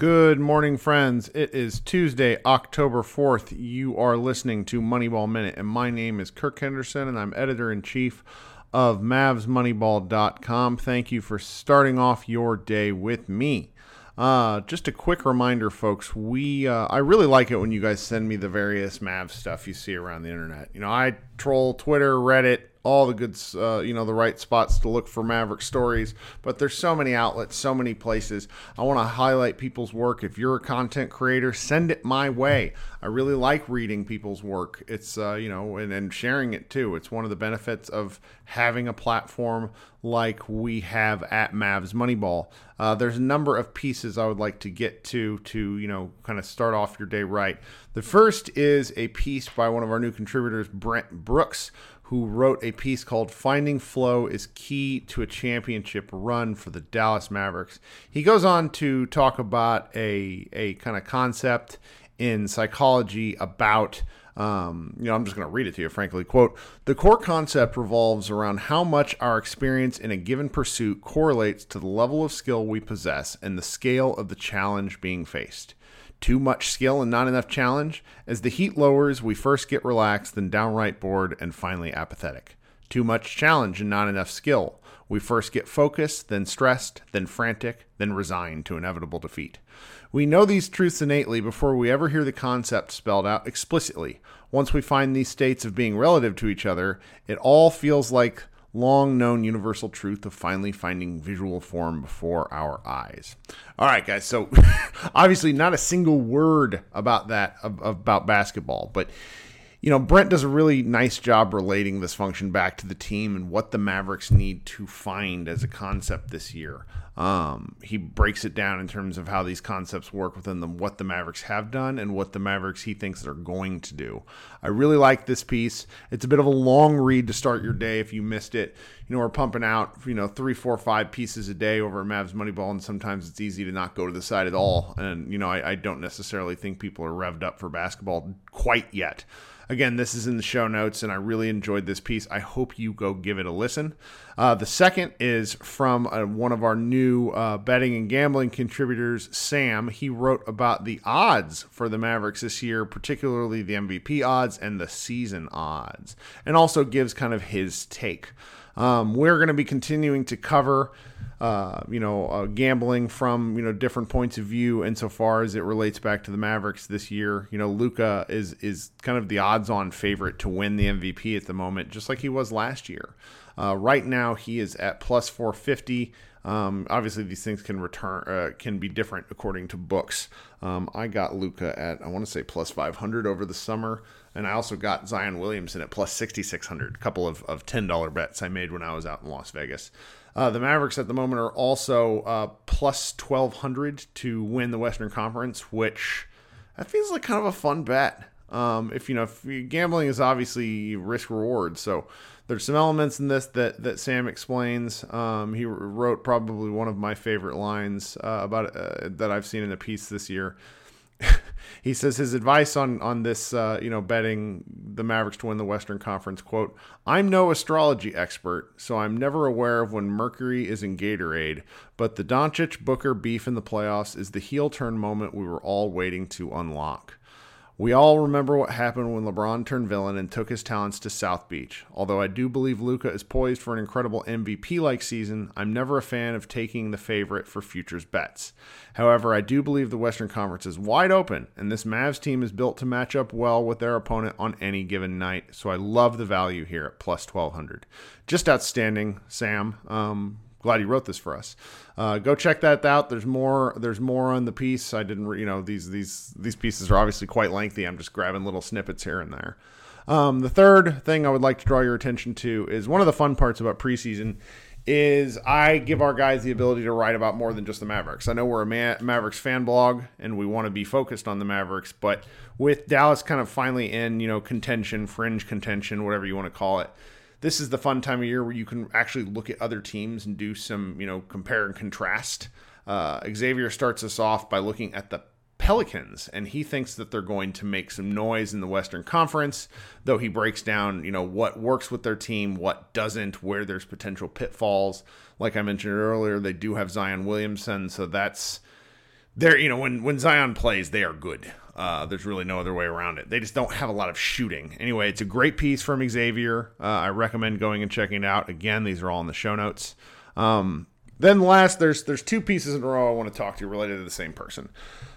Good morning, friends. It is Tuesday, October 4th. You are listening to Moneyball Minute, and my name is Kirk Henderson, and I'm editor in chief of MavsMoneyball.com. Thank you for starting off your day with me. Uh, just a quick reminder, folks. We uh, I really like it when you guys send me the various Mavs stuff you see around the internet. You know, I troll Twitter, Reddit, all the good, uh, you know, the right spots to look for Maverick stories. But there's so many outlets, so many places. I want to highlight people's work. If you're a content creator, send it my way. I really like reading people's work. It's, uh, you know, and, and sharing it too. It's one of the benefits of having a platform like we have at Mavs Moneyball. Uh, there's a number of pieces I would like to get to to, you know, kind of start off your day right. The first is a piece by one of our new contributors, Brent Brooks who wrote a piece called Finding Flow is Key to a Championship Run for the Dallas Mavericks. He goes on to talk about a, a kind of concept in psychology about. Um, you know, I'm just going to read it to you, frankly. Quote The core concept revolves around how much our experience in a given pursuit correlates to the level of skill we possess and the scale of the challenge being faced. Too much skill and not enough challenge. As the heat lowers, we first get relaxed, then downright bored, and finally apathetic. Too much challenge and not enough skill. We first get focused, then stressed, then frantic, then resigned to inevitable defeat. We know these truths innately before we ever hear the concept spelled out explicitly. Once we find these states of being relative to each other, it all feels like long known universal truth of finally finding visual form before our eyes. All right, guys. So obviously, not a single word about that about basketball, but you know, Brent does a really nice job relating this function back to the team and what the Mavericks need to find as a concept this year. Um, he breaks it down in terms of how these concepts work within them, what the Mavericks have done, and what the Mavericks he thinks they're going to do. I really like this piece. It's a bit of a long read to start your day if you missed it. You know, we're pumping out, you know, three, four, five pieces a day over Mavs Moneyball, and sometimes it's easy to not go to the side at all. And, you know, I, I don't necessarily think people are revved up for basketball quite yet. Again, this is in the show notes, and I really enjoyed this piece. I hope you go give it a listen. Uh, the second is from uh, one of our new uh, betting and gambling contributors, Sam. He wrote about the odds for the Mavericks this year, particularly the MVP odds and the season odds, and also gives kind of his take. Um, we're going to be continuing to cover uh, you know, uh, gambling from you know different points of view insofar as it relates back to the Mavericks this year. You know, Luka is is kind of the odds-on favorite to win the MVP at the moment, just like he was last year. Uh, right now, he is at plus 450. Um, obviously, these things can return uh, can be different according to books. Um, I got Luka at I want to say plus 500 over the summer, and I also got Zion Williamson at plus 6600. A couple of, of ten dollar bets I made when I was out in Las Vegas. Uh, the Mavericks at the moment are also uh, plus 1200 to win the Western Conference, which that feels like kind of a fun bet. Um, if you know, if gambling is obviously risk reward, so there's some elements in this that that Sam explains. Um, he wrote probably one of my favorite lines uh, about uh, that I've seen in a piece this year. he says his advice on on this, uh, you know, betting the Mavericks to win the Western Conference. "Quote: I'm no astrology expert, so I'm never aware of when Mercury is in Gatorade. But the Doncic Booker beef in the playoffs is the heel turn moment we were all waiting to unlock." We all remember what happened when LeBron turned villain and took his talents to South Beach. Although I do believe Luka is poised for an incredible MVP like season, I'm never a fan of taking the favorite for futures bets. However, I do believe the Western Conference is wide open, and this Mavs team is built to match up well with their opponent on any given night. So I love the value here at plus 1200. Just outstanding, Sam. Um, glad you wrote this for us. Uh, go check that out. There's more. There's more on the piece. I didn't. Re- you know these these these pieces are obviously quite lengthy. I'm just grabbing little snippets here and there. Um, the third thing I would like to draw your attention to is one of the fun parts about preseason is I give our guys the ability to write about more than just the Mavericks. I know we're a Ma- Mavericks fan blog and we want to be focused on the Mavericks, but with Dallas kind of finally in, you know, contention, fringe contention, whatever you want to call it, this is the fun time of year where you can actually look at other teams and do some, you know, compare and contrast. Uh, Xavier starts us off by looking at the Pelicans, and he thinks that they're going to make some noise in the Western Conference, though he breaks down, you know, what works with their team, what doesn't, where there's potential pitfalls. Like I mentioned earlier, they do have Zion Williamson, so that's they're you know when when Zion plays, they are good. Uh, there's really no other way around it. They just don't have a lot of shooting. Anyway, it's a great piece from Xavier. Uh, I recommend going and checking it out. Again, these are all in the show notes. Um, then last, there's there's two pieces in a row I want to talk to related to the same person.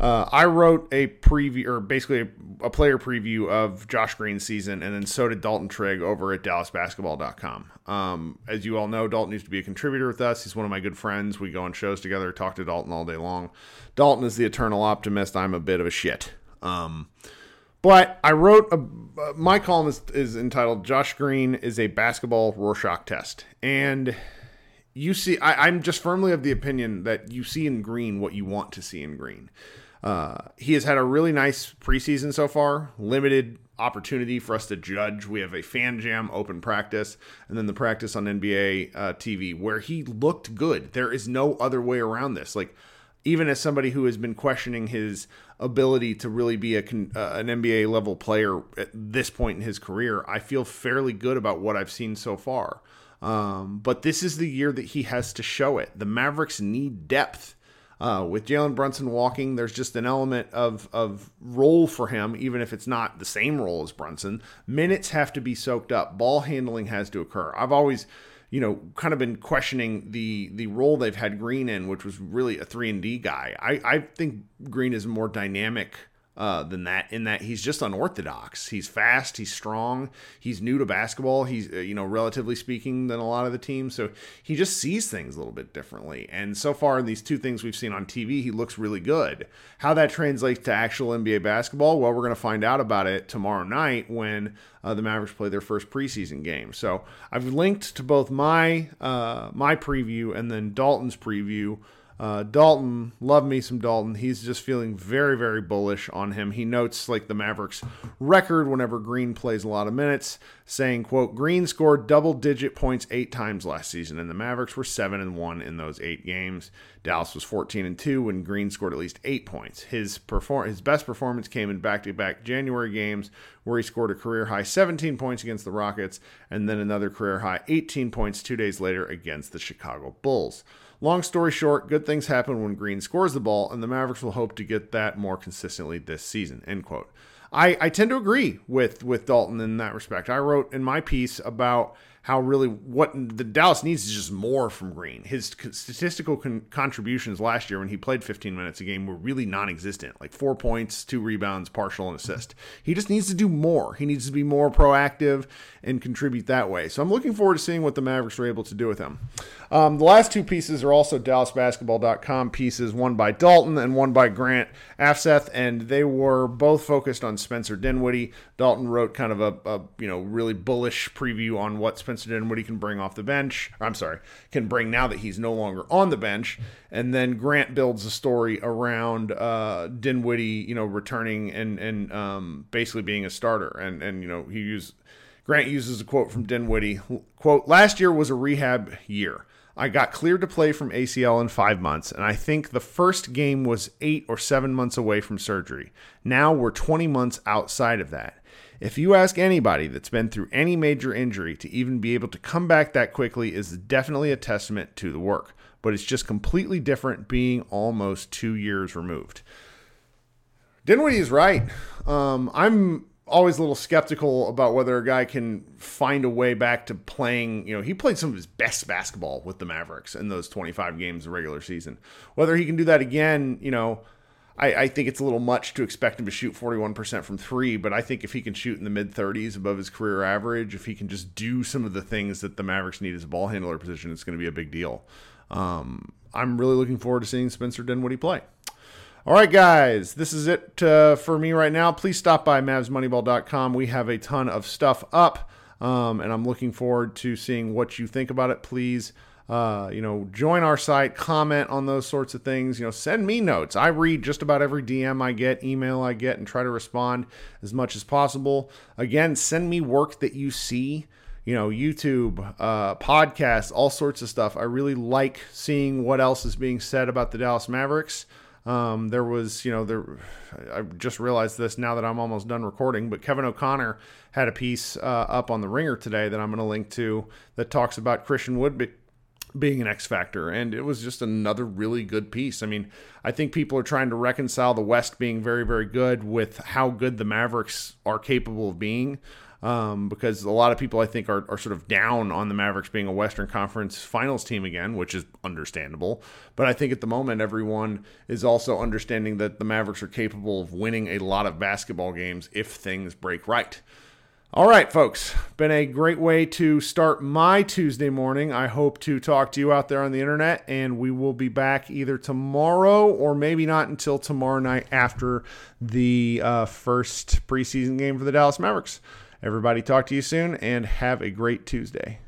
Uh, I wrote a preview, or basically a, a, player preview of Josh Green's season, and then so did Dalton Trigg over at DallasBasketball.com. Um, as you all know, Dalton used to be a contributor with us. He's one of my good friends. We go on shows together, talk to Dalton all day long. Dalton is the eternal optimist. I'm a bit of a shit. Um, but I wrote a, uh, my column is, is entitled "Josh Green is a basketball Rorschach test," and you see, I, am just firmly of the opinion that you see in Green what you want to see in Green. Uh, he has had a really nice preseason so far, limited opportunity for us to judge. We have a fan jam open practice, and then the practice on NBA uh, TV where he looked good. There is no other way around this. Like, even as somebody who has been questioning his ability to really be a uh, an NBA level player at this point in his career, I feel fairly good about what I've seen so far. Um, but this is the year that he has to show it. The Mavericks need depth. Uh, with Jalen Brunson walking, there's just an element of of role for him, even if it's not the same role as Brunson. Minutes have to be soaked up. Ball handling has to occur. I've always, you know, kind of been questioning the the role they've had Green in, which was really a three and D guy. I I think Green is more dynamic uh, than that. In that he's just unorthodox. He's fast. He's strong. He's new to basketball. He's uh, you know relatively speaking than a lot of the teams. So he just sees things a little bit differently. And so far in these two things we've seen on TV, he looks really good. How that translates to actual NBA basketball, well, we're going to find out about it tomorrow night when uh, the Mavericks play their first preseason game. So I've linked to both my uh, my preview and then Dalton's preview. Uh, Dalton, love me some Dalton. He's just feeling very, very bullish on him. He notes like the Mavericks record whenever Green plays a lot of minutes, saying, quote, Green scored double digit points eight times last season, and the Mavericks were seven and one in those eight games. Dallas was 14 and two when Green scored at least eight points. His perform his best performance came in back to back January games where he scored a career high 17 points against the Rockets and then another career high 18 points two days later against the Chicago Bulls. Long story short, good things happen when Green scores the ball, and the Mavericks will hope to get that more consistently this season. End quote. I, I tend to agree with with Dalton in that respect. I wrote in my piece about how really what the Dallas needs is just more from Green. His statistical con- contributions last year when he played 15 minutes a game were really non-existent, like four points, two rebounds, partial, and assist. He just needs to do more. He needs to be more proactive and contribute that way. So I'm looking forward to seeing what the Mavericks are able to do with him. Um, the last two pieces are also DallasBasketball.com pieces, one by Dalton and one by Grant Afseth, and they were both focused on Spencer Dinwiddie. Dalton wrote kind of a, a you know really bullish preview on what Spencer what he can bring off the bench. I'm sorry, can bring now that he's no longer on the bench. And then Grant builds a story around uh, Dinwiddie, you know, returning and and um, basically being a starter. And and you know he used Grant uses a quote from Dinwiddie. Quote: Last year was a rehab year. I got cleared to play from ACL in five months, and I think the first game was eight or seven months away from surgery. Now we're 20 months outside of that. If you ask anybody that's been through any major injury to even be able to come back that quickly is definitely a testament to the work, but it's just completely different being almost two years removed. Dinwiddie is right. Um, I'm always a little skeptical about whether a guy can find a way back to playing. You know, he played some of his best basketball with the Mavericks in those 25 games of regular season. Whether he can do that again, you know, I, I, think it's a little much to expect him to shoot 41% from three, but I think if he can shoot in the mid 30s above his career average, if he can just do some of the things that the Mavericks need as a ball handler position, it's going to be a big deal. Um, I'm really looking forward to seeing Spencer Dinwiddie play. All right, guys, this is it uh, for me right now. Please stop by MavsMoneyball.com. We have a ton of stuff up, um, and I'm looking forward to seeing what you think about it. Please uh, you know, join our site, comment on those sorts of things. You know, send me notes. I read just about every DM I get, email I get, and try to respond as much as possible. Again, send me work that you see. You know, YouTube, uh, podcasts, all sorts of stuff. I really like seeing what else is being said about the Dallas Mavericks. Um, there was, you know, there. I just realized this now that I'm almost done recording, but Kevin O'Connor had a piece uh, up on the Ringer today that I'm going to link to that talks about Christian Wood being an X factor. And it was just another really good piece. I mean, I think people are trying to reconcile the West being very, very good with how good the Mavericks are capable of being. Um, because a lot of people, I think, are, are sort of down on the Mavericks being a Western Conference finals team again, which is understandable. But I think at the moment, everyone is also understanding that the Mavericks are capable of winning a lot of basketball games if things break right. All right, folks. Been a great way to start my Tuesday morning. I hope to talk to you out there on the internet, and we will be back either tomorrow or maybe not until tomorrow night after the uh, first preseason game for the Dallas Mavericks. Everybody, talk to you soon and have a great Tuesday.